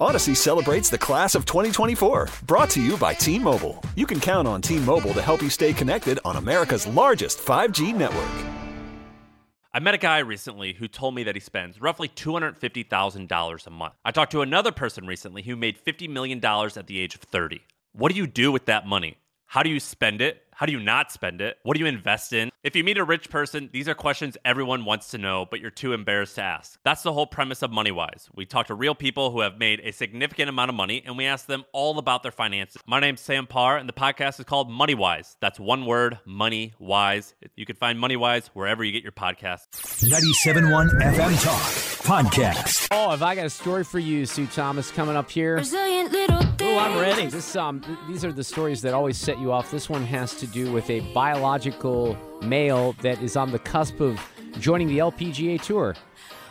Odyssey celebrates the class of 2024, brought to you by T Mobile. You can count on T Mobile to help you stay connected on America's largest 5G network. I met a guy recently who told me that he spends roughly $250,000 a month. I talked to another person recently who made $50 million at the age of 30. What do you do with that money? How do you spend it? How do you not spend it? What do you invest in? If you meet a rich person, these are questions everyone wants to know, but you're too embarrassed to ask. That's the whole premise of MoneyWise. We talk to real people who have made a significant amount of money and we ask them all about their finances. My name's Sam Parr and the podcast is called MoneyWise. That's one word, Money Wise. You can find MoneyWise wherever you get your podcasts. 97.1 FM Talk Podcast. Oh, have I got a story for you, Sue Thomas, coming up here? Resilient Oh, I'm ready. This um, th- these are the stories that always set you off. This one has to do with a biological male that is on the cusp of joining the LPGA Tour.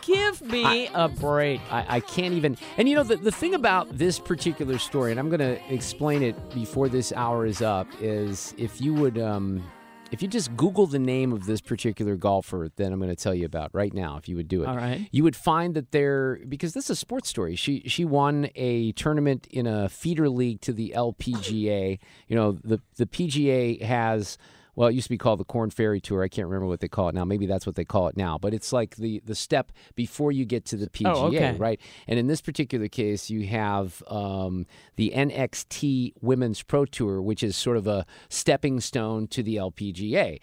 Give me a break. I, I can't even. And you know, the, the thing about this particular story, and I'm going to explain it before this hour is up, is if you would, um, if you just Google the name of this particular golfer that I'm going to tell you about right now, if you would do it, All right. you would find that there because this is a sports story. She she won a tournament in a feeder league to the LPGA. You know, the the PGA has well, it used to be called the Korn Ferry Tour. I can't remember what they call it now. Maybe that's what they call it now. But it's like the the step before you get to the PGA, Oh, okay. right? And in this particular case, you have um, the NXXT Women's Pro Tour, which is sort of a stepping stone to the LPGA.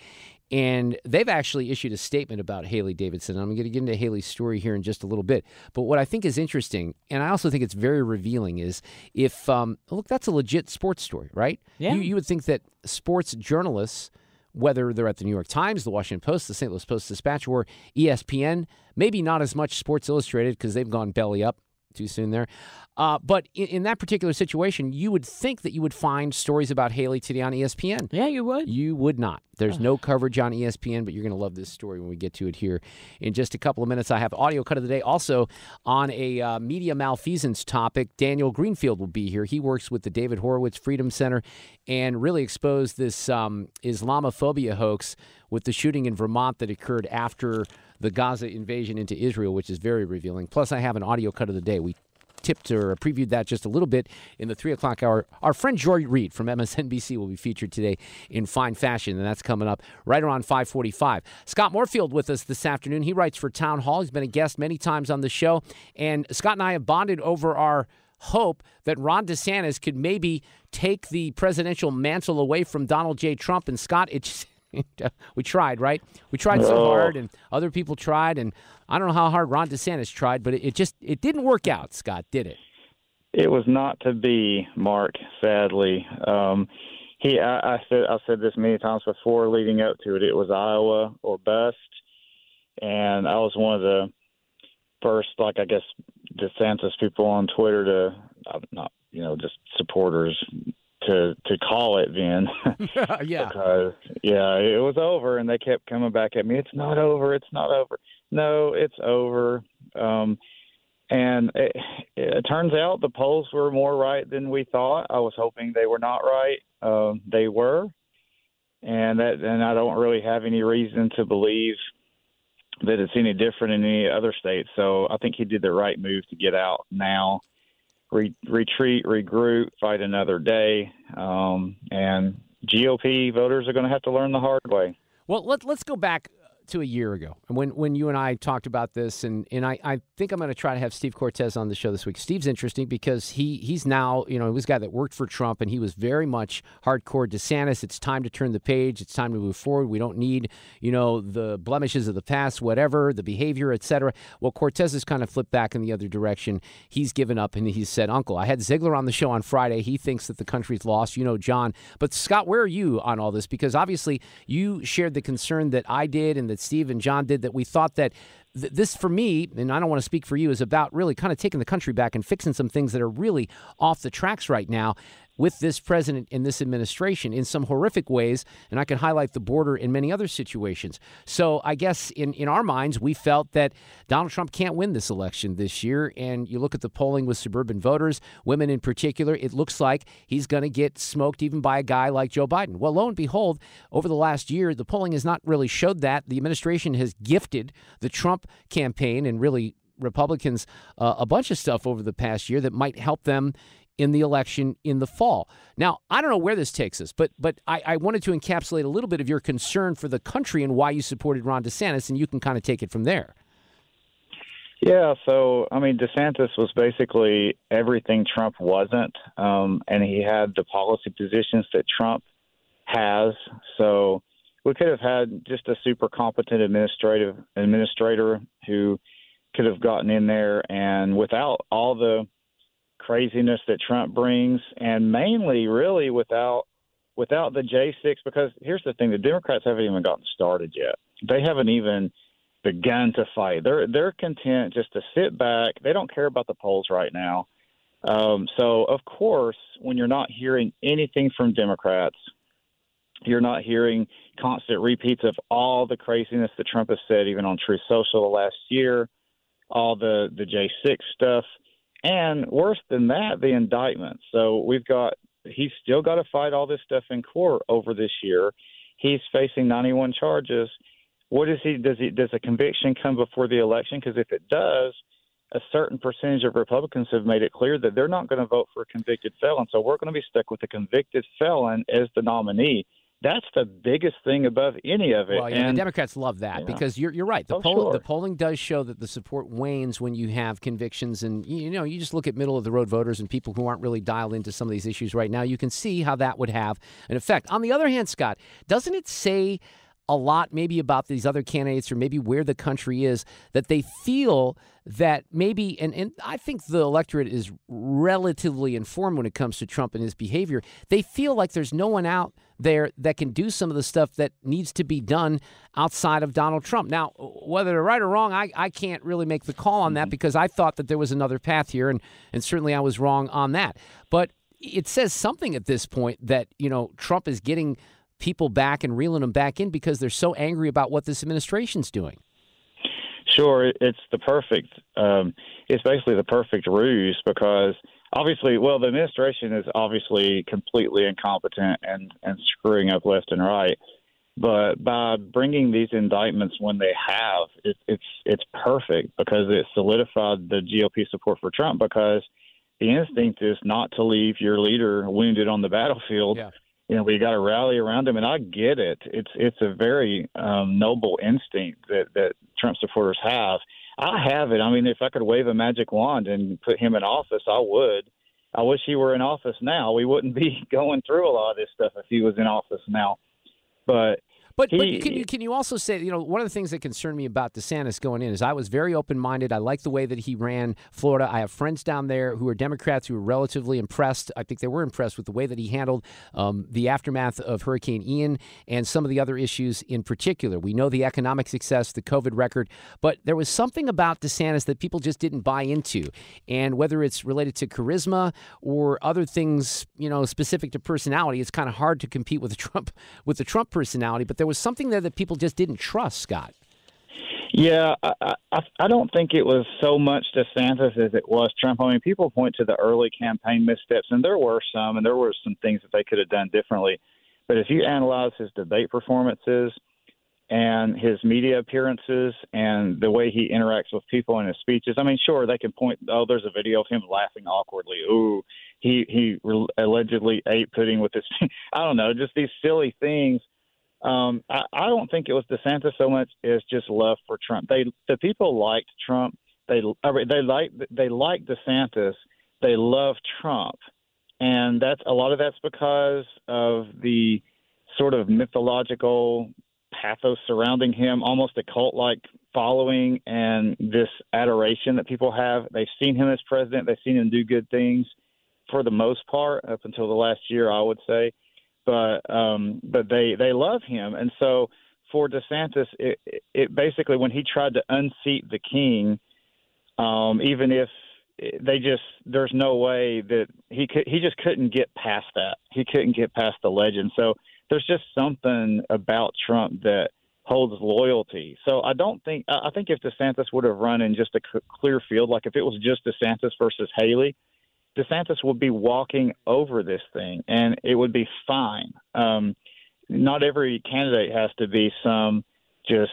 And they've actually issued a statement about Hailey Davidson. I'm going to get into Hailey's story here in just a little bit. But what I think is interesting, and I also think it's very revealing, is if, um, look, that's a legit sports story, right? Yeah. You, you would think that sports journalists, whether they're at the New York Times, the Washington Post, the St. Louis Post Dispatch, or ESPN, maybe not as much Sports Illustrated because they've gone belly up too soon there. Uh, but in, in that particular situation, you would think that you would find stories about Hailey today on ESPN. Yeah, you would. You would not. There's no coverage on ESPN, but you're going to love this story when we get to it here in just a couple of minutes. I have audio cut of the day. Also, on a uh, media malfeasance topic, Daniel Greenfield will be here. He works with the David Horowitz Freedom Center and really exposed this um, Islamophobia hoax with the shooting in Vermont that occurred after the Gaza invasion into Israel, which is very revealing. Plus, I have an audio cut of the day. We tipped or previewed that just a little bit in the three o'clock hour. Our friend Joy Reid from MSNBC will be featured today in fine fashion, and that's coming up right around 545. Scott Morefield with us this afternoon. He writes for Town Hall. He's been a guest many times on the show, and Scott and I have bonded over our hope that Ron DeSantis could maybe take the presidential mantle away from Donald J. Trump. And Scott, it's we tried, right? We tried so hard, and other people tried, and I don't know how hard Ron DeSantis tried, but it, it just it didn't work out. Scott, did it? It was not to be, Mark. Sadly, um, he. I, I said I said this many times before, leading up to it. It was Iowa or bust, and I was one of the first, like I guess, DeSantis people on Twitter to, uh, not you know, just supporters to to call it then. yeah. because yeah, it was over, and they kept coming back at me. It's not over. It's not over. No, it's over. Um, and it, it turns out the polls were more right than we thought. I was hoping they were not right. Um, they were, and that and I don't really have any reason to believe that it's any different in any other state. So I think he did the right move to get out now, re- retreat, regroup, fight another day, um, and GOP voters are going to have to learn the hard way. Well, let, let's go back to a year ago and when when you and I talked about this, and, and I, I think I'm going to try to have Steve Cortes on the show this week. Steve's interesting because he he's now you know he was a guy that worked for Trump, and he was very much hardcore DeSantis. It's time to turn the page. It's time to move forward. We don't need you know the blemishes of the past, whatever the behavior, etc. Well, Cortes has kind of flipped back in the other direction. He's given up and he's said, "Uncle, I had Ziegler on the show on Friday. He thinks that the country's lost. You know, John. But Scott, where are you on all this? Because obviously you shared the concern that I did and that Steve and John did that we thought that th- this for me, and I don't want to speak for you, is about really kind of taking the country back and fixing some things that are really off the tracks right now with this president and this administration in some horrific ways. And I can highlight the border in many other situations. So I guess in, in our minds, we felt that Donald Trump can't win this election this year. And you look at the polling with suburban voters, women in particular, it looks like he's going to get smoked even by a guy like Joe Biden. Well, lo and behold, over the last year, the polling has not really showed that. The administration has gifted the Trump campaign and really Republicans uh, a bunch of stuff over the past year that might help them in the election in the fall. Now, I don't know where this takes us, but but I, I, wanted to encapsulate a little bit of your concern for the country and why you supported Ron DeSantis, and you can kind of take it from there. Yeah, so I mean, DeSantis was basically everything Trump wasn't, um, and he had the policy positions that Trump has. So we could have had just a super competent administrative administrator who could have gotten in there, and without all the craziness that Trump brings, and mainly, really, without without the J6. Because here's the thing: the Democrats haven't even gotten started yet. They haven't even begun to fight. They're they're content just to sit back. They don't care about the polls right now. Um, so of course, when you're not hearing anything from Democrats, you're not hearing constant repeats of all the craziness that Trump has said, even on Truth Social last year, all the the J6 stuff. And worse than that, the indictment. So we've got he's still got to fight all this stuff in court over this year. He's facing 91 charges. What is he? Does he? Does a conviction come before the election? Because if it does, a certain percentage of Republicans have made it clear that they're not going to vote for a convicted felon. So we're going to be stuck with a convicted felon as the nominee. That's the biggest thing above any of it. Well, yeah, and, the Democrats love that yeah. because you're you're right. The oh, poll, sure. the polling does show that the support wanes when you have convictions, and you know you just look at middle of the road voters and people who aren't really dialed into some of these issues right now. You can see how that would have an effect. On the other hand, Scott, doesn't it say? A lot maybe about these other candidates or maybe where the country is that they feel that maybe and, and I think the electorate is relatively informed when it comes to Trump and his behavior. They feel like there's no one out there that can do some of the stuff that needs to be done outside of Donald Trump. Now, whether they're right or wrong, I, I can't really make the call on that mm-hmm. because I thought that there was another path here and, and certainly I was wrong on that. But it says something at this point that, you know, Trump is getting people back and reeling them back in because they're so angry about what this administration's doing. Sure, it's the perfect. Um, it's basically the perfect ruse because obviously, well, the administration is obviously completely incompetent and and screwing up left and right. But by bringing these indictments when they have, it, it's it's perfect because it solidified the GOP support for Trump because the instinct is not to leave your leader wounded on the battlefield. Yeah you know we got to rally around him and i get it. It's it's a very um noble instinct that that trump supporters have. I have it. I mean if i could wave a magic wand and put him in office i would. I wish he were in office now. We wouldn't be going through a lot of this stuff if he was in office now. But but, he, but can you can you also say you know one of the things that concerned me about DeSantis going in is I was very open minded. I like the way that he ran Florida. I have friends down there who are Democrats who were relatively impressed. I think they were impressed with the way that he handled um, the aftermath of Hurricane Ian and some of the other issues in particular. We know the economic success, the COVID record, but there was something about DeSantis that people just didn't buy into, and whether it's related to charisma or other things, you know, specific to personality, it's kind of hard to compete with the Trump with the Trump personality. But there was something there that people just didn't trust, Scott. Yeah, I, I, I don't think it was so much DeSantis as it was Trump. I mean, people point to the early campaign missteps, and there were some, and there were some things that they could have done differently. But if you analyze his debate performances and his media appearances and the way he interacts with people in his speeches, I mean, sure, they can point. Oh, there's a video of him laughing awkwardly. Ooh, he he allegedly ate pudding with his. I don't know, just these silly things um, I, I don't think it was DeSantis so much as just love for Trump. They the people liked Trump. They they like they like DeSantis. They love Trump, and that's a lot of that's because of the sort of mythological pathos surrounding him, almost a cult like following, and this adoration that people have. They've seen him as president. They've seen him do good things for the most part up until the last year, I would say but um, but they they love him, and so for DeSantis, it, it basically when he tried to unseat the king, um, even if they just there's no way that he could he just couldn't get past that. He couldn't get past the legend. So there's just something about Trump that holds loyalty. So I don't think I think if DeSantis would have run in just a clear field, like if it was just DeSantis versus Haley, DeSantis would be walking over this thing, and it would be fine. Um, not every candidate has to be some just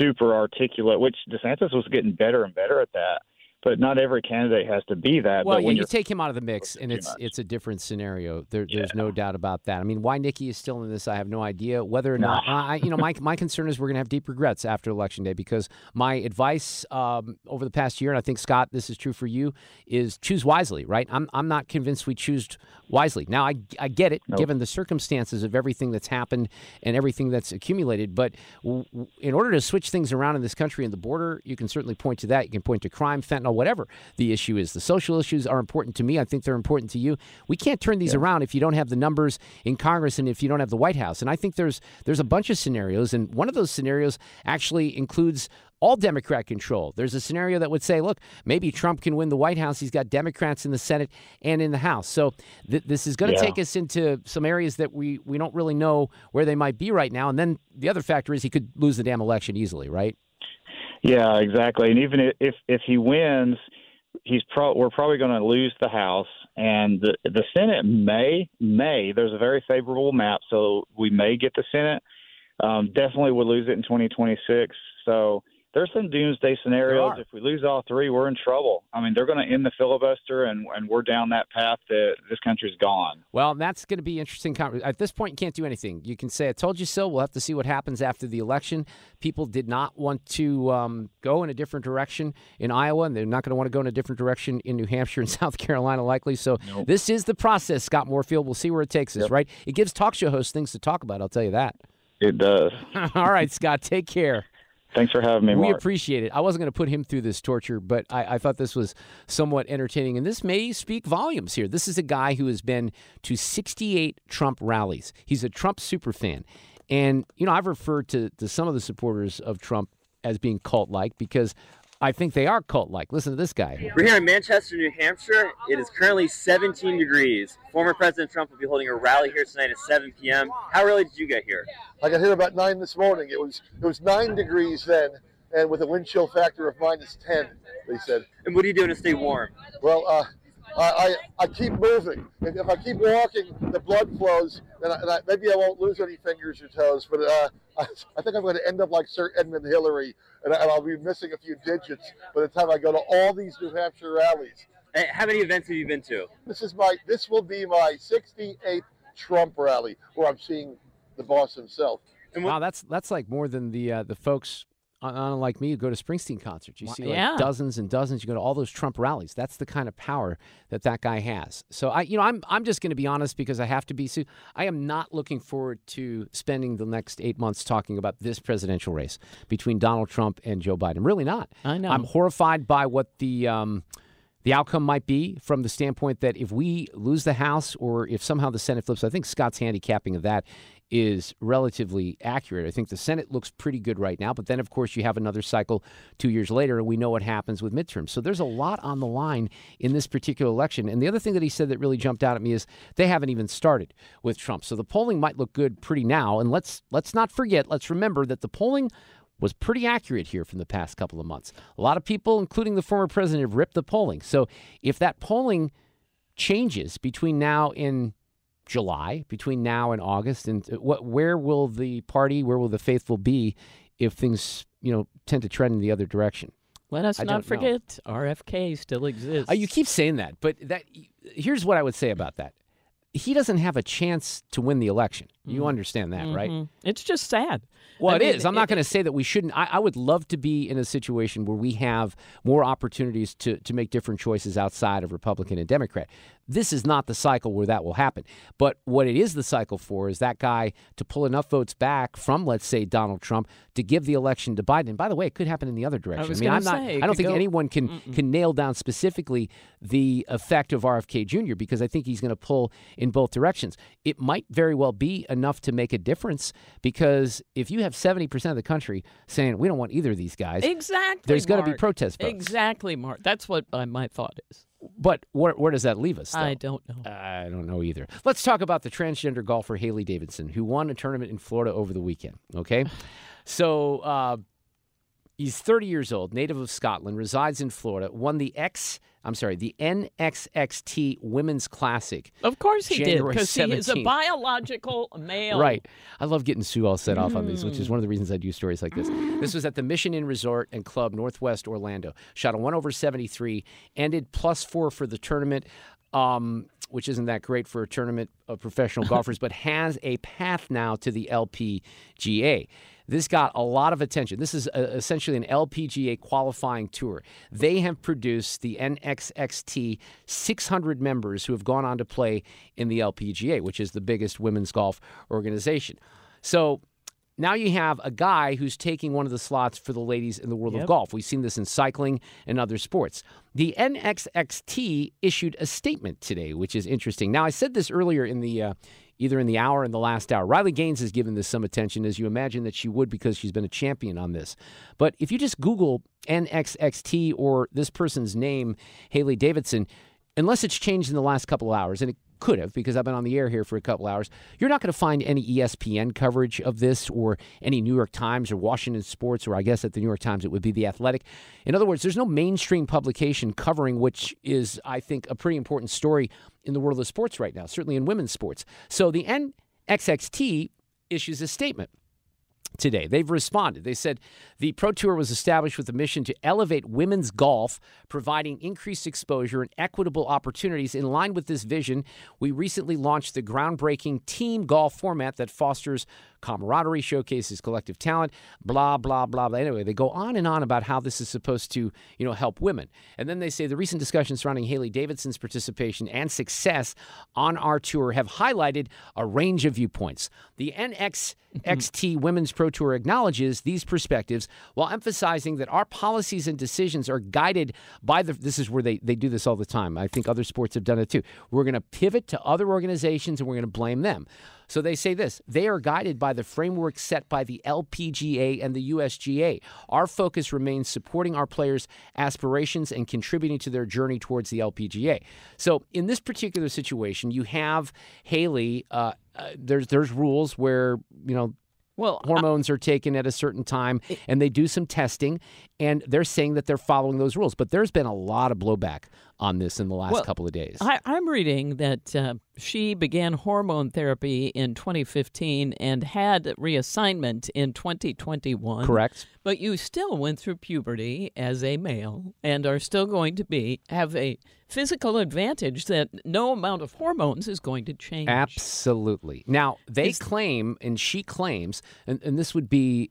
super articulate. Which DeSantis was getting better and better at that. But not every candidate has to be that. Well, but yeah, when you take him out of the mix, and it's much. it's a different scenario. There, There's no doubt about that. I mean, why Nikki is still in this, I have no idea. Whether or not, I, you know, my my concern is we're going to have deep regrets after election day because my advice um, over the past year, and I think Scott, this is true for you, is choose wisely. Right? I'm I'm not convinced we choose wisely. Now, I I get it, given the circumstances of everything that's happened and everything that's accumulated. But w- in order to switch things around in this country and the border, you can certainly point to that. You can point to crime, fentanyl, whatever the issue is. The social issues are important to me. I think they're important to you. We can't turn these around if you don't have the numbers in Congress and if you don't have the White House. And I think there's there's a bunch of scenarios, and one of those scenarios actually includes all Democrat control. There's a scenario that would say, look, maybe Trump can win the White House. He's got Democrats in the Senate and in the House. So th- this is going to Yeah. take us into some areas that we, we don't really know where they might be right now. And then the other factor is he could lose the damn election easily, right? Yeah, exactly. And even if if he wins, he's pro- we're probably going to lose the House, and the the Senate may may there's a very favorable map, so we may get the Senate. Um, definitely would lose it in 2026. So there's some doomsday scenarios. If we lose all three, we're in trouble. I mean, they're going to end the filibuster, and and we're down that path that this country's gone. Well, that's going to be interesting. At this point, you can't do anything. You can say, I told you so. We'll have to see what happens after the election. People did not want to um, go in a different direction in Iowa, and they're not going to want to go in a different direction in New Hampshire and South Carolina, likely. So, this is the process, Scott Morefield. We'll see where it takes us, right? It gives talk show hosts things to talk about, I'll tell you that. It does. All right, Scott, take care. Thanks for having me, We Mark. appreciate it. I wasn't going to put him through this torture, but I, I thought this was somewhat entertaining. And this may speak volumes here. This is a guy who has been to 68 Trump rallies. He's a Trump superfan. And, you know, I've referred to, to some of the supporters of Trump as being cult like because I think they are cult like. Listen to this guy. We're here in Manchester, New Hampshire. It is currently 17 degrees. Former President Trump will be holding a rally here tonight at 7 p.m. How early did you get here? I got here about nine this morning. It was it was nine degrees then, and with a wind chill factor of minus ten. They said. And what are you doing to stay warm? Well, uh, I, I I keep moving. If, if I keep walking, the blood flows, and, I, and I, maybe I won't lose any fingers or toes. But uh, I, I think I'm going to end up like Sir Edmund Hillary, and, I, and I'll be missing a few digits by the time I go to all these New Hampshire rallies. And how many events have you been to? This is my this will be my 68th Trump rally where I'm seeing the boss himself. Wow, that's that's like more than the uh, the folks on me you go to Springsteen concerts. You see like yeah. dozens and dozens. You go to all those Trump rallies. That's the kind of power that that guy has. So I, you know, I'm I'm just going to be honest because I have to be. So I am not looking forward to spending the next eight months talking about this presidential race between Donald Trump and Joe Biden. Really not. I know. I'm horrified by what the. Um, the outcome might be from the standpoint that if we lose the House or if somehow the Senate flips, I think Scott's handicapping of that is relatively accurate. I think the Senate looks pretty good right now, but then, of course, you have another cycle two years later, and we know what happens with midterms. So there's a lot on the line in this particular election. And the other thing that he said that really jumped out at me is they haven't even started with Trump. So the polling might look good pretty now. And let's let's not forget, let's remember that the polling was pretty accurate here from the past couple of months. A lot of people, including the former president, have ripped the polling. So if that polling changes between now and July, between now and August, and uh, what, where will the party, where will the faithful be if things, you know, tend to trend in the other direction? Let us I not don't know. forget RFK still exists. Uh, you keep saying that, but that here's what I would say about that. He doesn't have a chance to win the election. You understand that, right? Mhm. It's just sad. Well, I it mean, is. I'm not going to say that we shouldn't. I, I would love to be in a situation where we have more opportunities to, to make different choices outside of Republican and Democrat. This is not the cycle where that will happen. But what it is the cycle for is that guy to pull enough votes back from, let's say, Donald Trump to give the election to Biden. And by the way, it could happen in the other direction. was mean, I'm not. I don't think go- anyone can can nail down specifically the effect of RFK Jr. because I think he's going to pull in both directions. It might very well be enough to make a difference because if you have 70% of the country saying we don't want either of these guys, Exactly. there's going to be protest votes. Exactly, Mark. That's what my thought is. But where, where does that leave us? Though? I don't know. I don't know either. Let's talk about the transgender golfer Hailey Davidson, who won a tournament in Florida over the weekend. Okay, so uh, he's 30 years old, native of Scotland, resides in Florida. Won the X I'm sorry, the NXXT Women's Classic. Of course he did, because he is a biological male. Right. I love getting Sue all set off on these, which is one of the reasons I do stories like this. This was at the Mission Inn Resort and Club, Northwest Orlando. Shot a 1 over 73, ended plus four for the tournament, um, which isn't that great for a tournament of professional golfers, but has a path now to the LPGA. This got a lot of attention. This is uh essentially an LPGA qualifying tour. They have produced the NXXT 600 members who have gone on to play in the LPGA, which is the biggest women's golf organization. So now you have a guy who's taking one of the slots for the ladies in the world of golf. We've seen this in cycling and other sports. The NXXT issued a statement today, which is interesting. Now, I said this earlier in the uh, either in the hour or in the last hour. Riley Gaines has given this some attention, as you imagine that she would because she's been a champion on this. But if you just Google NXXT or this person's name, Hailey Davidson, unless it's changed in the last couple of hours, and it could have because I've been on the air here for a couple hours, you're not going to find any ESPN coverage of this or any New York Times or Washington Sports, or I guess at the New York Times it would be The Athletic. In other words, there's no mainstream publication covering, which is, I think, a pretty important story in the world of sports right now, certainly in women's sports. So the NXXT issues a statement today. They've responded. They said the Pro Tour was established with a mission to elevate women's golf, providing increased exposure and equitable opportunities. In line with this vision, we recently launched the groundbreaking team golf format that fosters camaraderie, showcases collective talent, blah blah blah blah. Anyway, they go on and on about how this is supposed to, you know, help women. And then they say the recent discussions surrounding Hailey Davidson's participation and success on our tour have highlighted a range of viewpoints. The NXXT mm-hmm. Women's Pro Tour acknowledges these perspectives while emphasizing that our policies and decisions are guided by the this is where they, they do this all the time. I think other sports have done it too. We're going to pivot to other organizations and we're going to blame them. So they say this they are guided by the framework set by the LPGA and the USGA. Our focus remains supporting our players' aspirations and contributing to their journey towards the LPGA. So in this particular situation, you have Hailey. Uh, uh, there's there's rules where you know Well, hormones are taken at a certain time and they do some testing and they're saying that they're following those rules but there's been a lot of blowback on this in the last Well, couple of days I, I'm reading that uh, she began hormone therapy in 2015 and had reassignment in 2021. correct But you still went through puberty as a male and are still going to be have a physical advantage that no amount of hormones is going to change. absolutely now they claim and she claims and, and this would be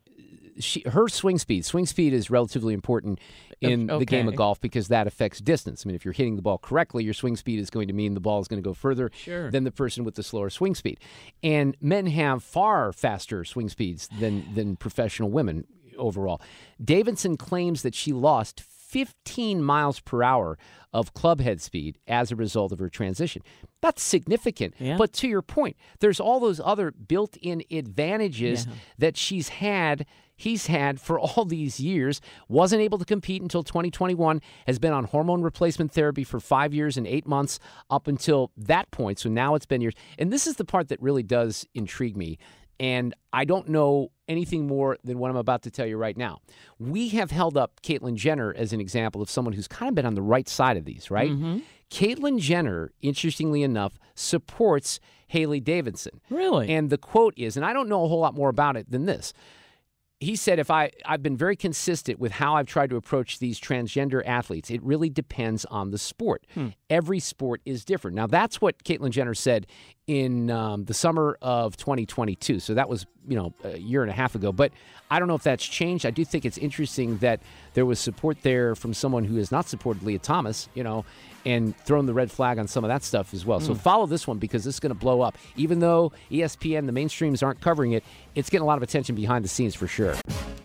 she, her swing speed swing speed is relatively important in the game of golf because that affects distance i mean if you're hitting the ball correctly your swing speed is going to mean the ball is going to go further Sure. than the person with the slower swing speed and men have far faster swing speeds than than professional women overall davidson claims that she lost 15 miles per hour of club head speed as a result of her transition. That's significant. Yeah. But to your point, there's all those other built in advantages that she's had, he's had for all these years. Wasn't able to compete until 2021, has been on hormone replacement therapy for five years and eight months up until that point. So now it's been years. And this is the part that really does intrigue me. And I don't know anything more than what I'm about to tell you right now. We have held up Caitlyn Jenner as an example of someone who's kind of been on the right side of these, right? Mm-hmm. Caitlyn Jenner, interestingly enough, supports Hailey Davidson. Really? And the quote is, and I don't know a whole lot more about it than this. He said, if I, I've been very consistent with how I've tried to approach these transgender athletes. It really depends on the sport. Hmm. Every sport is different. Now, that's what Caitlyn Jenner said in um, the summer of 2022. So that was, you know, a year and a half ago. But I don't know if that's changed. I do think it's interesting that there was support there from someone who has not supported Lia Thomas, you know, and thrown the red flag on some of that stuff as well. So follow this one because this is going to blow up. Even though ESPN, the mainstreams aren't covering it, it's getting a lot of attention behind the scenes for sure.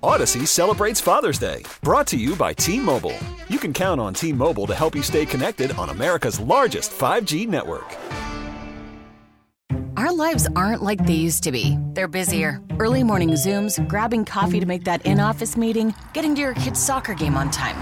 Odyssey celebrates Father's Day, brought to you by T Mobile. You can count on T Mobile to help you stay connected on America's largest 5G network. Our lives aren't like they used to be. They're busier. Early morning Zooms, grabbing coffee to make that in office meeting, getting to your kid's soccer game on time.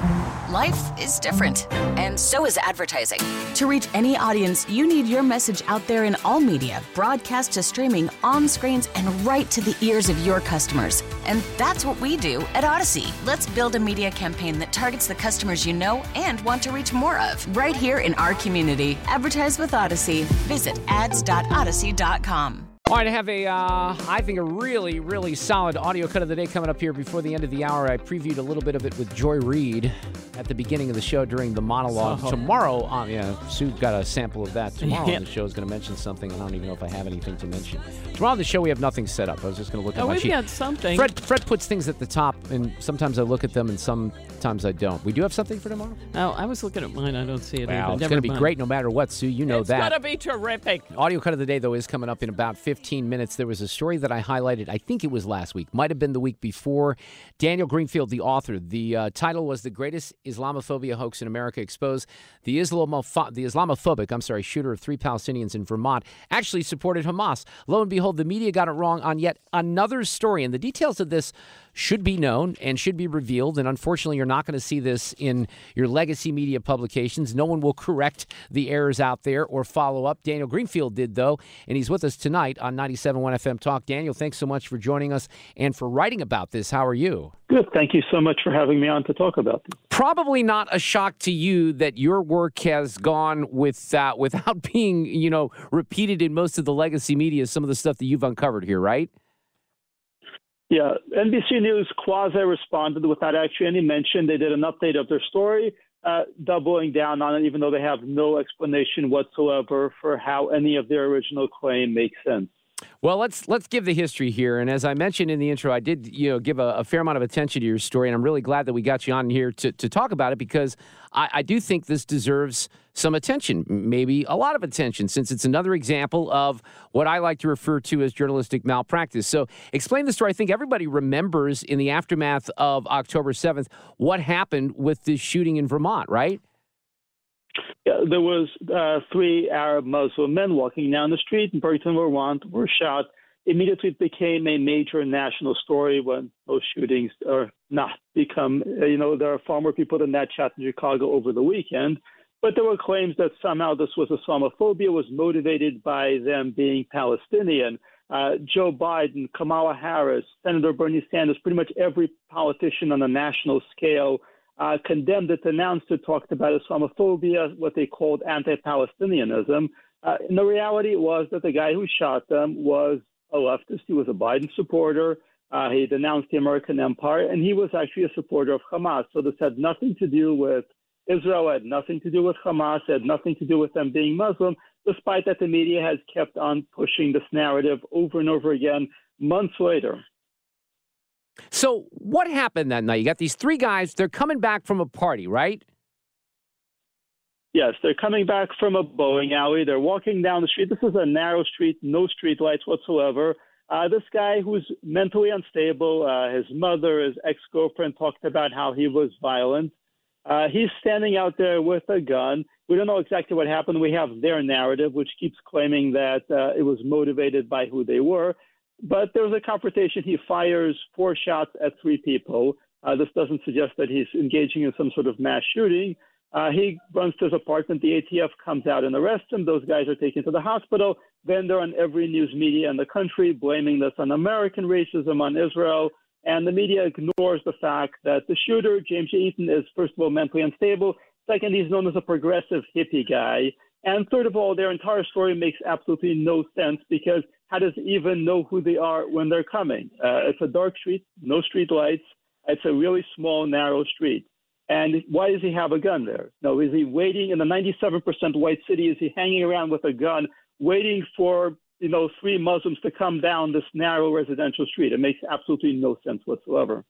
Life is different, and so is advertising. To reach any audience, you need your message out there in all media, broadcast to streaming, on screens, and right to the ears of your customers. And that's what we do at Odyssey. Let's build a media campaign that targets the customers you know and want to reach more of right here in our community. Advertise with Odyssey. Visit ads.odyssey.com pharmacy.com. All right, I have a, uh, I think, a really, really solid audio cut of the day coming up here before the end of the hour. I previewed a little bit of it with Joy Reid at the beginning of the show during the monologue. Oh. Tomorrow, um, yeah, Sue got a sample of that. Tomorrow Yeah. on the show is going to mention something, and I don't even know if I have anything to mention. Tomorrow on the show, we have nothing set up. I was just going to look at Oh, my we've got something. Fred, Fred puts things at the top, and sometimes I look at them, and sometimes I don't. We do have something for tomorrow. Oh, I was looking at mine. I don't see it. Wow, either. it's going to be great no matter what, Sue. You know it's that. It's gonna be terrific. Audio cut of the day, though, is coming up in about 15 minutes. There was a story that I highlighted, I think it was last week, might have been the week before. Daniel Greenfield, the author, the uh, title was The Greatest Islamophobia Hoax in America Exposed. The, Islamopho- the Islamophobic, I'm sorry, shooter of three Palestinians in Vermont actually supported Hamas. Lo and behold, the media got it wrong on yet another story. And the details of this should be known and should be revealed. And unfortunately, you're not going to see this in your legacy media publications. No one will correct the errors out there or follow up. Daniel Greenfield did, though, and he's with us tonight on 97.1 FM Talk. Daniel, thanks so much for joining us and for writing about this. How are you? Good. Thank you so much for having me on to talk about this. Probably not a shock to you that your work has gone with uh, without being, you know, repeated in most of the legacy media. Some of the stuff that you've uncovered here, right? Yeah, NBC News quasi responded without actually any mention. They did an update of their story, uh, doubling down on it, even though they have no explanation whatsoever for how any of their original claim makes sense. Well, let's let's give the history here. And as I mentioned in the intro, I did you know give a, a fair amount of attention to your story, and I'm really glad that we got you on here to, to talk about it because I, I do think this deserves some attention, maybe a lot of attention, since it's another example of what I like to refer to as journalistic malpractice. So, explain the story. I think everybody remembers in the aftermath of October 7th what happened with this shooting in Vermont, right? Yeah, there was uh, three Arab Muslim men walking down the street in Burlington, Vermont, were shot. Immediately, became a major national story when those shootings are not become. uh, You know, there are far more people than that shot in Chicago over the weekend. But there were claims that somehow this was Islamophobia was motivated by them being Palestinian. Uh, Joe Biden, Kamala Harris, Senator Bernie Sanders, pretty much every politician on a national scale uh, condemned it, denounced it, talked about Islamophobia, what they called anti-Palestinianism. Uh, and the reality was that the guy who shot them was a leftist. He was a Biden supporter. Uh, he denounced the American empire, and he was actually a supporter of Hamas. So this had nothing to do with Israel, had nothing to do with Hamas, had nothing to do with them being Muslim, despite that the media has kept on pushing this narrative over and over again months later. So, what happened that night? You got these three guys, they're coming back from a party, right? Yes, they're coming back from a bowling alley. They're walking down the street. This is a narrow street, no street lights whatsoever. Uh, this guy who's mentally unstable, uh, his mother, his ex girlfriend talked about how he was violent. Uh, he's standing out there with a gun. We don't know exactly what happened. We have their narrative, which keeps claiming that uh, it was motivated by who they were. But there was a confrontation. He fires four shots at three people. Uh, this doesn't suggest that he's engaging in some sort of mass shooting. Uh, he runs to his apartment. The ATF comes out and arrests him. Those guys are taken to the hospital. Then they're on every news media in the country blaming this on American racism, on Israel. And the media ignores the fact that the shooter, James Eaton, is first of all mentally unstable. Second, he's known as a progressive hippie guy. And third of all, their entire story makes absolutely no sense because how does even know who they are when they're coming? Uh, it's a dark street, no street lights. It's a really small, narrow street. And why does he have a gun there? No, is he waiting in the 97% white city? Is he hanging around with a gun, waiting for you know three Muslims to come down this narrow residential street? It makes absolutely no sense whatsoever.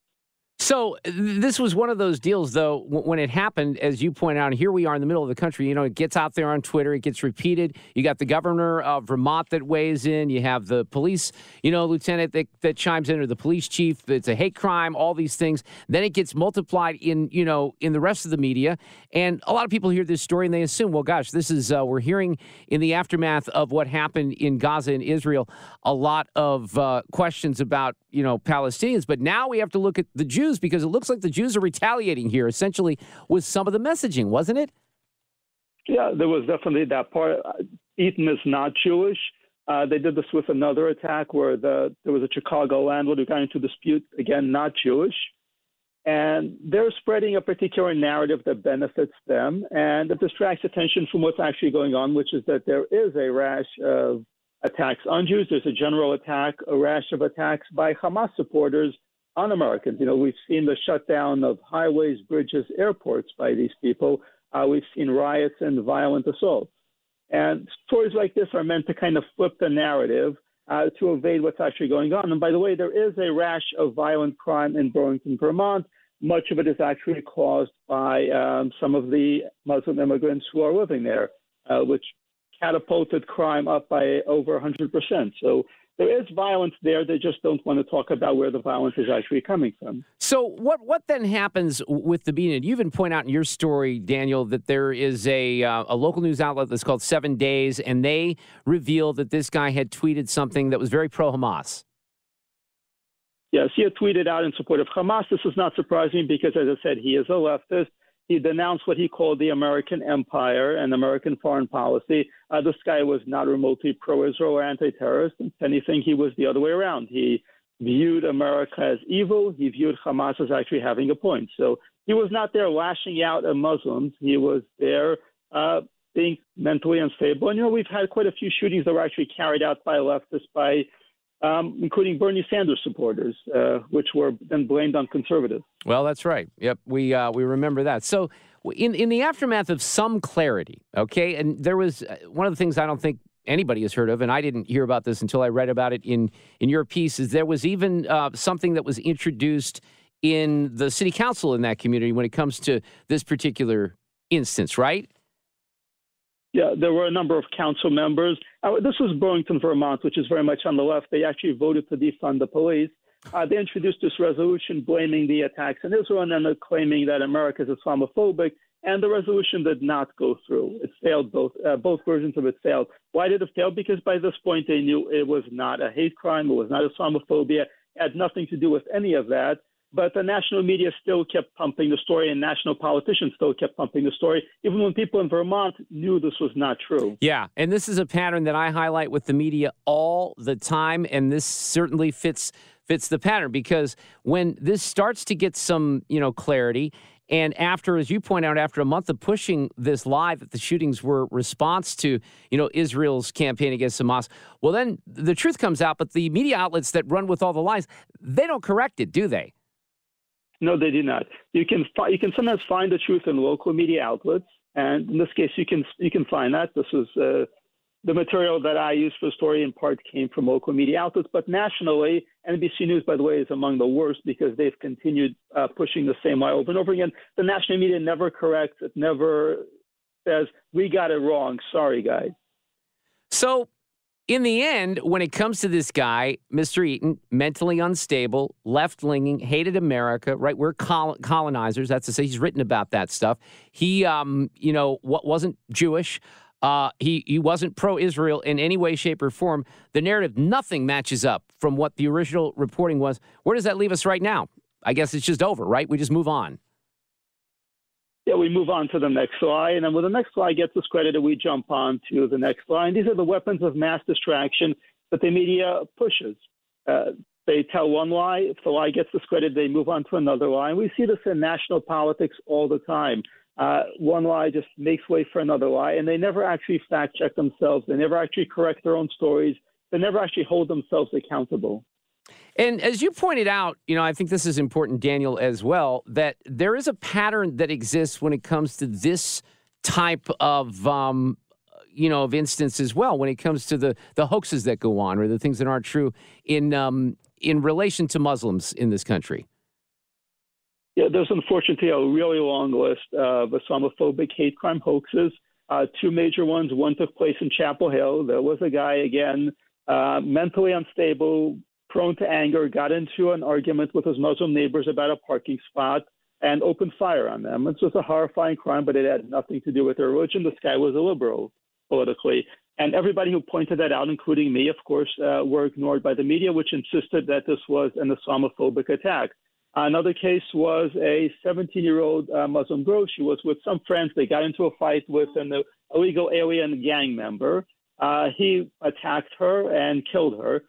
So this was one of those deals, though, when it happened, as you point out, here we are in the middle of the country. You know, it gets out there on Twitter, it gets repeated. You got the governor of Vermont that weighs in. You have the police, you know, lieutenant that, that chimes in, or the police chief. It's a hate crime. All these things. Then it gets multiplied in, you know, in the rest of the media. And a lot of people hear this story and they assume, well, gosh, this is uh, we're hearing in the aftermath of what happened in Gaza and Israel a lot of uh, questions about, you know, Palestinians. But now we have to look at the Jews because it looks like the Jews are retaliating here, essentially, with some of the messaging, wasn't it? Yeah, there was definitely that part. Eaton is not Jewish. Uh, they did this with another attack where the, there was a Chicago landlord who got into dispute, again, not Jewish. And they're spreading a particular narrative that benefits them and that distracts attention from what's actually going on, which is that there is a rash of attacks on Jews. There's a general attack, a rash of attacks by Hamas supporters on Americans. You know, we've seen the shutdown of highways, bridges, airports by these people. Uh, we've seen riots and violent assaults. And stories like this are meant to kind of flip the narrative uh, to evade what's actually going on. And by the way, there is a rash of violent crime in Burlington, Vermont. Much of it is actually caused by um, some of the Muslim immigrants who are living there, uh, which catapulted crime up by over 100%. So there is violence there. They just don't want to talk about where the violence is actually coming from. So, what what then happens with the beating? You even point out in your story, Daniel, that there is a uh, a local news outlet that's called Seven Days, and they reveal that this guy had tweeted something that was very pro Hamas. Yes, he had tweeted out in support of Hamas. This is not surprising because, as I said, he is a leftist. He denounced what he called the American empire and American foreign policy. Uh, this guy was not remotely pro Israel or anti terrorist. And if anything, he was the other way around. He viewed America as evil. He viewed Hamas as actually having a point. So he was not there lashing out at Muslims. He was there uh, being mentally unstable. And, you know, we've had quite a few shootings that were actually carried out by leftists, by um, including Bernie Sanders supporters, uh, which were then blamed on conservatives. Well, that's right. Yep, we uh, we remember that. So, in in the aftermath of some clarity, okay, and there was uh, one of the things I don't think anybody has heard of, and I didn't hear about this until I read about it in in your piece. Is there was even uh, something that was introduced in the city council in that community when it comes to this particular instance, right? Yeah, there were a number of council members. Uh, this was Burlington, Vermont, which is very much on the left. They actually voted to defund the police. Uh, they introduced this resolution blaming the attacks in Israel and then claiming that America is Islamophobic. And the resolution did not go through. It failed both. Uh, both versions of it failed. Why did it fail? Because by this point they knew it was not a hate crime. It was not Islamophobia. It had nothing to do with any of that. But the national media still kept pumping the story, and national politicians still kept pumping the story, even when people in Vermont knew this was not true. Yeah, and this is a pattern that I highlight with the media all the time, and this certainly fits fits the pattern because when this starts to get some you know clarity and after, as you point out, after a month of pushing this lie that the shootings were response to, you know, Israel's campaign against Hamas, well, then the truth comes out. But the media outlets that run with all the lies, they don't correct it, do they? No, they do not. You can fi- you can sometimes find the truth in local media outlets, and in this case, you can you can find that. This was uh, the material that I used for the story in part came from local media outlets, but nationally, NBC News, by the way, is among the worst because they've continued uh, pushing the same lie over and over again. The national media never corrects; it never says we got it wrong. Sorry, guys. So in the end, when it comes to this guy, Mr. Eaton, mentally unstable, left leaning, hated America, right? We're col- colonizers. That's to say, he's written about that stuff. He, um, you know, what wasn't Jewish. Uh, he he wasn't pro-Israel in any way, shape, or form. The narrative, nothing matches up from what the original reporting was. Where does that leave us right now? I guess it's just over, right? We just move on yeah, we move on to the next slide. And then when the next slide gets discredited, we jump on to the next slide. These are the weapons of mass distraction that the media pushes. Uh, they tell one lie. If the lie gets discredited, they move on to another lie. And we see this in national politics all the time. Uh, one lie just makes way for another lie, and they never actually fact check themselves. They never actually correct their own stories. They never actually hold themselves accountable. And as you pointed out, you know, I think this is important, Daniel, as well, that there is a pattern that exists when it comes to this type of, um, you know, of instance as well. When it comes to the the hoaxes that go on or the things that aren't true in um, in relation to Muslims in this country. Yeah, there's unfortunately a really long list of Islamophobic hate crime hoaxes. Uh, two major ones. One took place in Chapel Hill. There was a guy, again, uh, mentally unstable, prone to anger, got into an argument with his Muslim neighbors about a parking spot and opened fire on them. This was a horrifying crime, but it had nothing to do with their religion. This guy was a liberal politically. And everybody who pointed that out, including me, of course, uh, were ignored by the media, which insisted that this was an Islamophobic attack. Another case was a 17 year old uh, Muslim girl. She was with some friends. They got into a fight with an illegal alien gang member. Uh, he attacked her and killed her.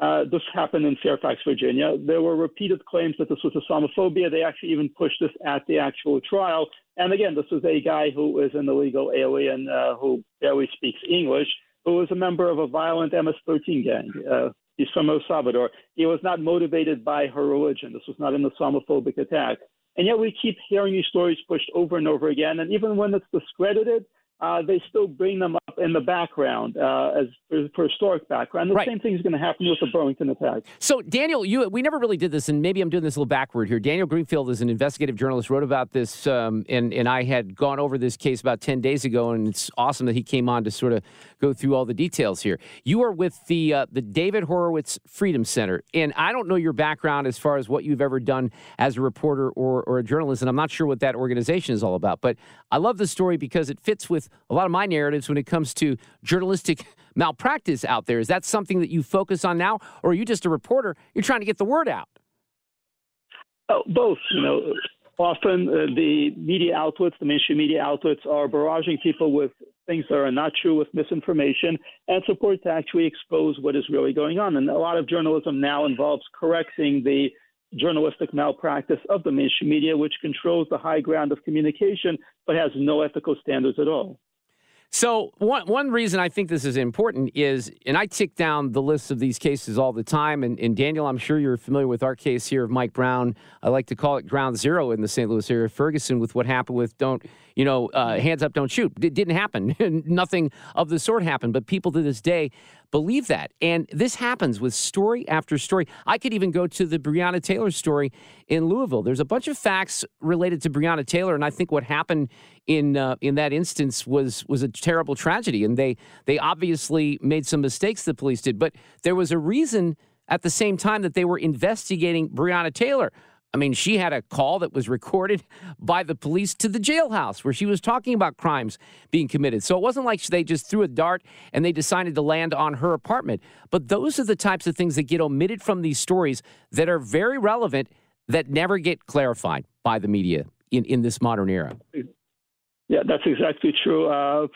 Uh, this happened in Fairfax, Virginia. There were repeated claims that this was Islamophobia. They actually even pushed this at the actual trial. And again, this was a guy who is an illegal alien uh, who barely speaks English, who was a member of a violent MS-13 gang. Uh, he's from El Salvador. He was not motivated by her religion. This was not an Islamophobic attack. And yet we keep hearing these stories pushed over and over again. And even when it's discredited, uh, they still bring them up in the background uh, as for, for, historic background. The right. same thing is going to happen with the Burlington attack. So, Daniel, you we never really did this, and maybe I'm doing this a little backward here. Daniel Greenfield is an investigative journalist, wrote about this, um, and and I had gone over this case about ten days ago, and it's awesome that he came on to sort of go through all the details here. You are with the uh, the David Horowitz Freedom Center, and I don't know your background as far as what you've ever done as a reporter or or a journalist, and I'm not sure what that organization is all about. But I love the story because it fits with a lot of my narratives when it comes to journalistic malpractice out there. Is that something that you focus on now, or are you just a reporter? You're trying to get the word out. Oh, both. You know, often uh, the media outlets, the mainstream media outlets, are barraging people with things that are not true, with misinformation, and support to actually expose what is really going on. And a lot of journalism now involves correcting the journalistic malpractice of the mainstream media, which controls the high ground of communication but has no ethical standards at all. So one one reason I think this is important is, and I tick down the list of these cases all the time. And, and, Daniel, I'm sure you're familiar with our case here of Mike Brown. I like to call it ground zero in the St. Louis area. Ferguson with what happened with don't you know uh, hands up, don't shoot. It didn't happen. Nothing of the sort happened. But people to this day believe that. And this happens with story after story. I could even go to the Breonna Taylor story in Louisville. There's a bunch of facts related to Breonna Taylor, and I think what happened in uh, in that instance was was a terrible tragedy. And they they obviously made some mistakes. The police did, but there was a reason at the same time that they were investigating Breonna Taylor. I mean, she had a call that was recorded by the police to the jailhouse where she was talking about crimes being committed. So it wasn't like they just threw a dart and they decided to land on her apartment. But those are the types of things that get omitted from these stories that are very relevant that never get clarified by the media in, in this modern era. Yeah, that's exactly true. Uh,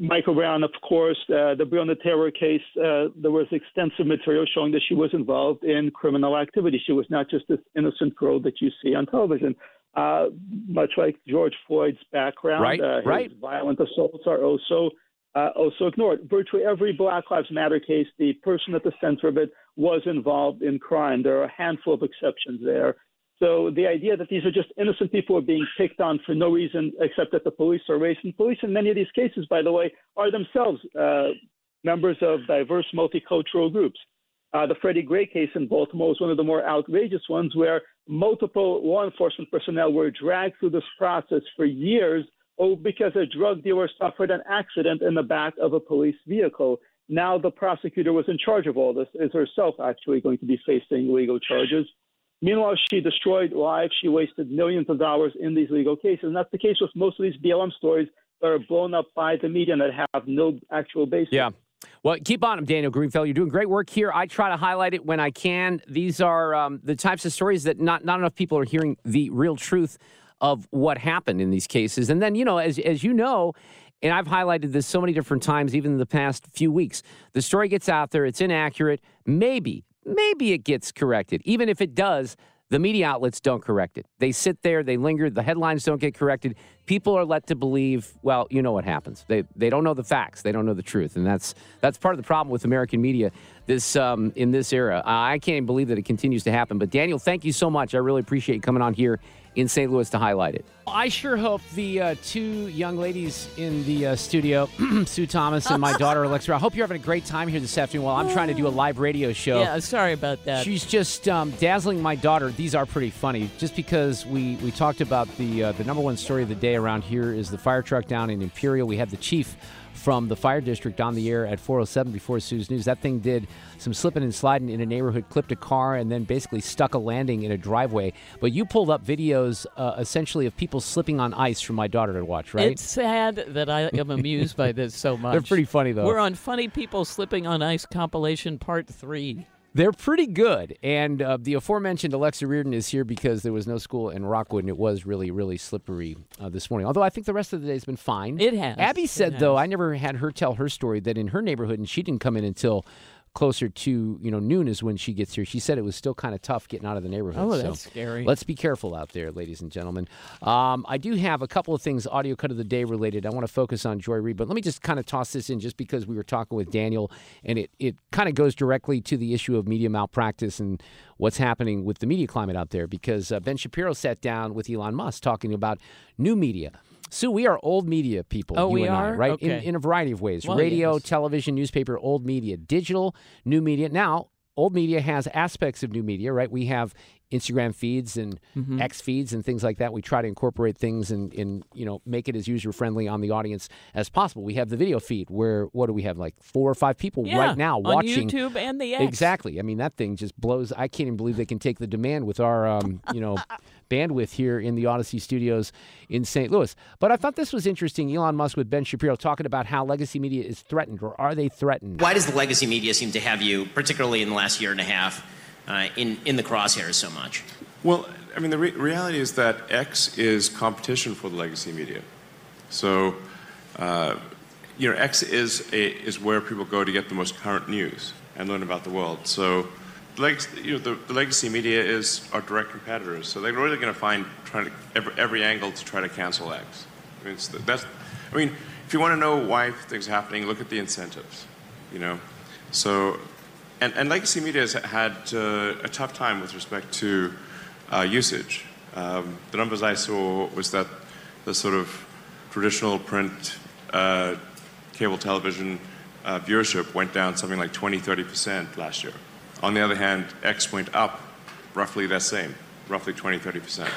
Michael Brown, of course, uh, the Breonna Taylor case, uh, there was extensive material showing that she was involved in criminal activity. She was not just this innocent girl that you see on television. Uh, much like George Floyd's background, right, uh, right. violent assaults are also uh, also ignored. Virtually every Black Lives Matter case, the person at the center of it was involved in crime. There are a handful of exceptions there. So the idea that these are just innocent people are being picked on for no reason except that the police are racist. Police in many of these cases, by the way, are themselves uh, members of diverse multicultural groups. Uh, the Freddie Gray case in Baltimore was one of the more outrageous ones where multiple law enforcement personnel were dragged through this process for years oh, because a drug dealer suffered an accident in the back of a police vehicle. Now the prosecutor was in charge of all this, is herself actually going to be facing legal charges. Meanwhile, she destroyed lives. She wasted millions of dollars in these legal cases. And that's the case with most of these BLM stories that are blown up by the media and that have no actual basis. Yeah. Well, keep on them, Daniel Greenfield. You're doing great work here. I try to highlight it when I can. These are um, the types of stories that not, not enough people are hearing the real truth of what happened in these cases. And then, you know, as, as you know, and I've highlighted this so many different times, even in the past few weeks, the story gets out there, it's inaccurate. Maybe, maybe it gets corrected. Even if it does, the media outlets don't correct it. They sit there, they linger, the headlines don't get corrected. People are led to believe, well, you know what happens. They they don't know the facts, they don't know the truth, and that's that's part of the problem with American media this um, in this era. I can't believe that it continues to happen. But Daniel, thank you so much. I really appreciate you coming on here in St. Louis to highlight it. I sure hope the uh, two young ladies in the uh, studio, Sue Thomas and my daughter Alexa, I hope you're having a great time here this afternoon while I'm trying to do a live radio show. Yeah, sorry about that. She's just um, dazzling my daughter. These are pretty funny, just because we, we talked about the uh, the number one story of the day around here is the fire truck down in Imperial. We had the chief from the fire district on the air at 407 before Sue's News. That thing did some slipping and sliding in a neighborhood, clipped a car, and then basically stuck a landing in a driveway. But you pulled up videos uh, essentially of people slipping on ice for my daughter to watch, right? It's sad that I am amused by this so much. They're pretty funny, though. We're on Funny People Slipping on Ice compilation part three. They're pretty good. And uh, the aforementioned Alexa Reardon is here because there was no school in Rockwood, and it was really, really slippery uh, this morning. Although I think the rest of the day has been fine. It has. Abby said, though. I never had her tell her story that in her neighborhood, and she didn't come in until closer to you know noon is when she gets here. She said it was still kind of tough getting out of the neighborhood. Oh, so that's scary. Let's be careful out there, ladies and gentlemen. Um, I do have a couple of things audio cut of the day related. I want to focus on Joy Reid, but let me just kind of toss this in just because we were talking with Daniel, and it it kind of goes directly to the issue of media malpractice and what's happening with the media climate out there. Because uh, Ben Shapiro sat down with Elon Musk talking about new media. Sue, we are old media people. Oh, you we and I, are? right? In, Okay. in a variety of ways: Well, radio, yes. television, newspaper, old media, digital, new media. Now, old media has aspects of new media, right? We have Instagram feeds and Mm-hmm. X feeds and things like that. We try to incorporate things and, and you know make it as user friendly on the audience as possible. We have the video feed where what do we have like four or five people Yeah, right now on watching YouTube and the X. Exactly. I mean that thing just blows. I can't even believe they can take the demand with our um, you know bandwidth here in the Odyssey Studios in St. Louis. But I thought this was interesting. Elon Musk with Ben Shapiro talking about how legacy media is threatened or are they threatened? Why does the legacy media seem to have you, particularly in the last year and a half, uh, in, in the crosshairs so much? Well, I mean, the re- reality is that X is competition for the legacy media. So, uh, you know, X is a, is where people go to get the most current news and learn about the world. So, the leg- you know, the, the legacy media is our direct competitors. So they're really going to find trying to every, every angle to try to cancel X. I mean, the, that's. I mean, if you want to know why things are happening, look at the incentives. You know, so and, and legacy media has had uh, a tough time with respect to uh, usage. Um, the numbers I saw was that the sort of traditional print uh, cable television uh, viewership went down something like 20, 30% last year. On the other hand, X went up roughly the same, roughly 20, 30%.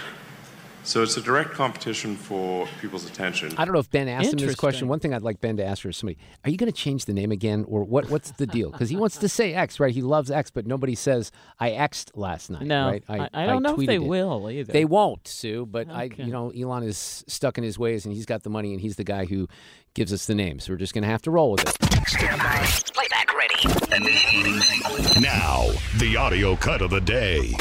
So it's a direct competition for people's attention. I don't know if Ben asked him this question. One thing I'd like Ben to ask her is somebody, are you going to change the name again or what? what's the deal? Because he wants to say X, right? He loves X, but nobody says, I X'd last night, No, right? I- I don't know if they it. will either. They won't, Sue, but I, you know, Elon is stuck in his ways and he's got the money and he's the guy who gives us the name. So we're just going to have to roll with it. Playback ready. Now, the audio cut of the day.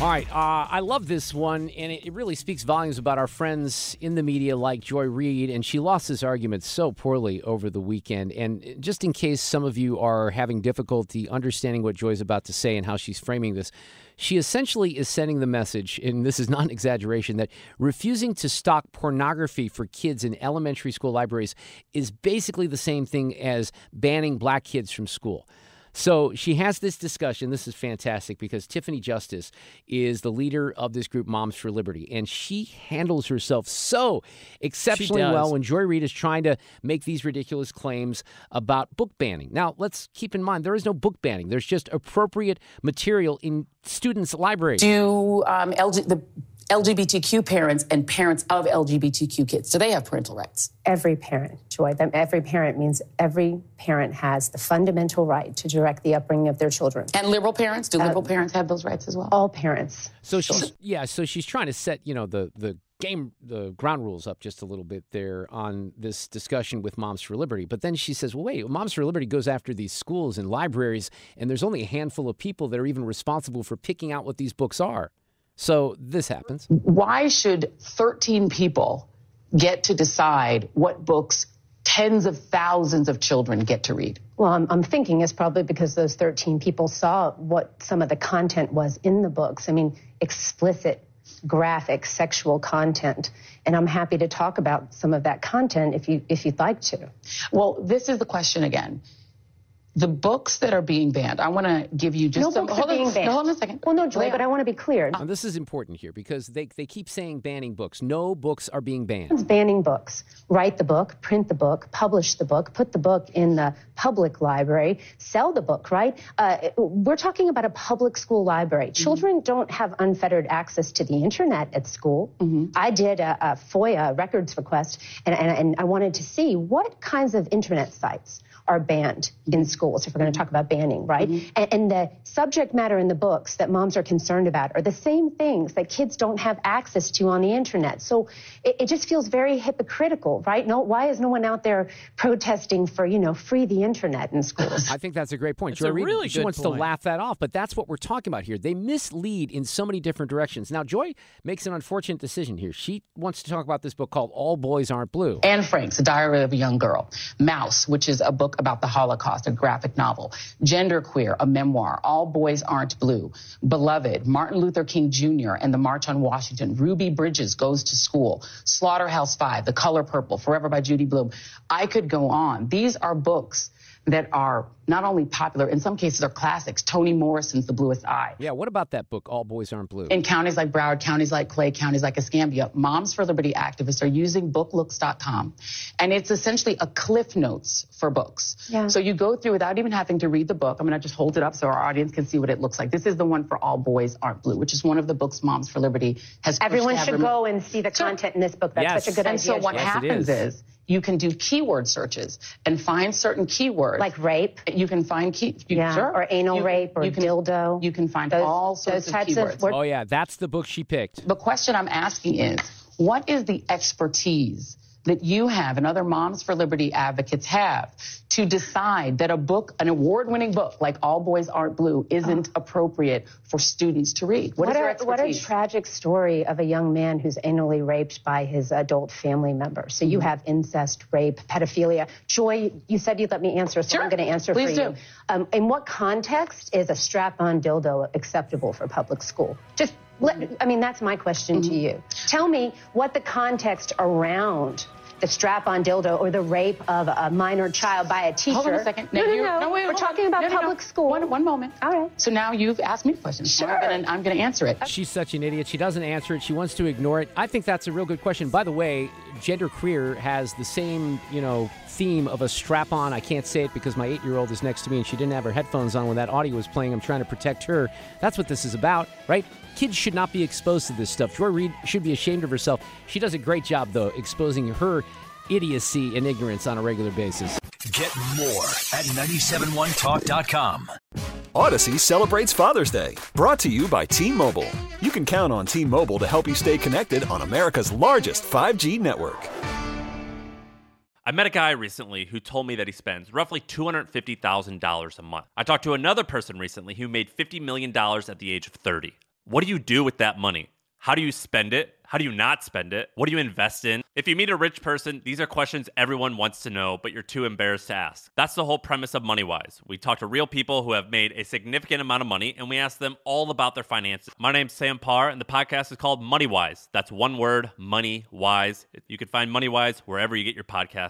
All right, uh, I love this one, and it, really speaks volumes about our friends in the media like Joy Reid, and she lost this argument so poorly over the weekend. And just in case some of you are having difficulty understanding what Joy's about to say and how she's framing this, she essentially is sending the message, and this is not an exaggeration, that refusing to stock pornography for kids in elementary school libraries is basically the same thing as banning black kids from school. So she has this discussion. This is fantastic because Tiffany Justice is the leader of this group, Moms for Liberty, and she handles herself so exceptionally well when Joy Reid is trying to make these ridiculous claims about book banning. Now, let's keep in mind there is no book banning. There's just appropriate material in students' libraries. Do um, LG, the LGBTQ parents and parents of LGBTQ kids, do they have parental rights? Every parent, Joy. Them every parent means every parent has the fundamental right to direct the upbringing of their children. And liberal parents? Do uh, liberal parents have those rights as well? All parents. So she's yeah, so she's trying to set, you know, the the game the ground rules up just a little bit there on this discussion with Moms for Liberty. But then she says, "Well, wait, Moms for Liberty goes after these schools and libraries and there's only a handful of people that are even responsible for picking out what these books are." So this happens. Why should 13 people get to decide what books tens of thousands of children get to read? Well, I'm, I'm thinking it's probably because those 13 people saw what some of the content was in the books. I mean, explicit, graphic, sexual content. And I'm happy to talk about some of that content if you if you'd like to. Well, this is the question again. The books that are being banned, I want to give you just no some. books hold are being on, banned. no, hold on a second. Well, no, Joy, Leah. but I want to be clear. Now, this is important here because they, they keep saying banning books. No books are being banned. It's banning books. Write the book, print the book, publish the book, put the book in the public library, sell the book, right? Uh, we're talking about a public school library. Children don't have unfettered access to the internet at school. I did a, a FOIA records request, and, and, and I wanted to see what kinds of internet sites are banned in schools, if we're going to talk about banning, right? Mm-hmm. And, and the subject matter in the books that moms are concerned about are the same things that kids don't have access to on the internet. So it, it just feels very hypocritical, right? No, why is no one out there protesting for, you know, free the internet in schools? I think that's a great point. It's Joy a Reid, really she wants point. to laugh that off, but that's what we're talking about here. They mislead in so many different directions. Now, Joy makes an unfortunate decision here. She wants to talk about this book called All Boys Aren't Blue. Anne Frank's A Diary of a Young Girl. Maus, which is a book about the Holocaust, a graphic novel. Genderqueer, a memoir. All Boys Aren't Blue. Beloved, Martin Luther King Jr. and the March on Washington. Ruby Bridges Goes to School. Slaughterhouse Five, The Color Purple, Forever by Judy Blume. I could go on. These are books that are not only popular, in some cases are classics. Toni Morrison's The Bluest Eye. Yeah, what about that book, All Boys Aren't Blue? In counties like Broward, counties like Clay, counties like Escambia, Moms for Liberty activists are using booklooks.com. And it's essentially a cliff notes for books. Yeah. So you go through without even having to read the book. I'm going to just hold it up so our audience can see what it looks like. This is the one for All Boys Aren't Blue, which is one of the books Moms for Liberty has Everyone should removed. go and see the content in this book. That's Yes. such a good and idea. so what Yes, it happens is. is. You can do keyword searches and find certain keywords. Like rape? You can find key. You, Yeah, sure. or anal You- rape or you can, dildo. You can find Those- all sorts those of types of keywords. words. Oh, yeah, that's the book she picked. The question I'm asking is, what is the expertise that you have and other Moms for Liberty advocates have to decide that a book, an award-winning book like All Boys Aren't Blue, isn't appropriate for students to read? What, is your a, what a tragic story of a young man who's annually raped by his adult family member. So Mm-hmm. you have incest, rape, pedophilia. Joy, you said you'd let me answer, so I'm going to answer Please for do. you. Um, in what context is a strap-on dildo acceptable for public school? Just, let, I mean, that's my question Mm-hmm. to you. Tell me what the context around the strap-on dildo or the rape of a minor child by a teacher. Hold on a second. No, Now no, you- no. no, wait, We're talking on. about No, no, no. public school. One, one moment. All right. So now you've asked me a question. Sure. I'm gonna, I'm gonna answer it. She's such an idiot. She doesn't answer it. She wants to ignore it. I think that's a real good question. By the way, gender queer has the same, you know, theme of a strap on. I can't say it because my eight year old is next to me and she didn't have her headphones on when that audio was playing. I'm trying to protect her. That's what this is about, right? Kids should not be exposed to this stuff. Joy Reid should be ashamed of herself. She does a great job, though, exposing her idiocy and ignorance on a regular basis. Get more at 971talk.com. Odyssey celebrates Father's Day, brought to you by T Mobile. You can count on T Mobile to help you stay connected on America's largest 5G network. I met a guy recently who told me that he spends roughly $250,000 a month. I talked to another person recently who made $50 million at the age of 30. What do you do with that money? How do you spend it? How do you not spend it? What do you invest in? If you meet a rich person, these are questions everyone wants to know, but you're too embarrassed to ask. That's the whole premise of MoneyWise. We talk to real people who have made a significant amount of money and we ask them all about their finances. My name's Sam Parr and the podcast is called MoneyWise. That's one word, Money Wise. You can find MoneyWise wherever you get your podcasts.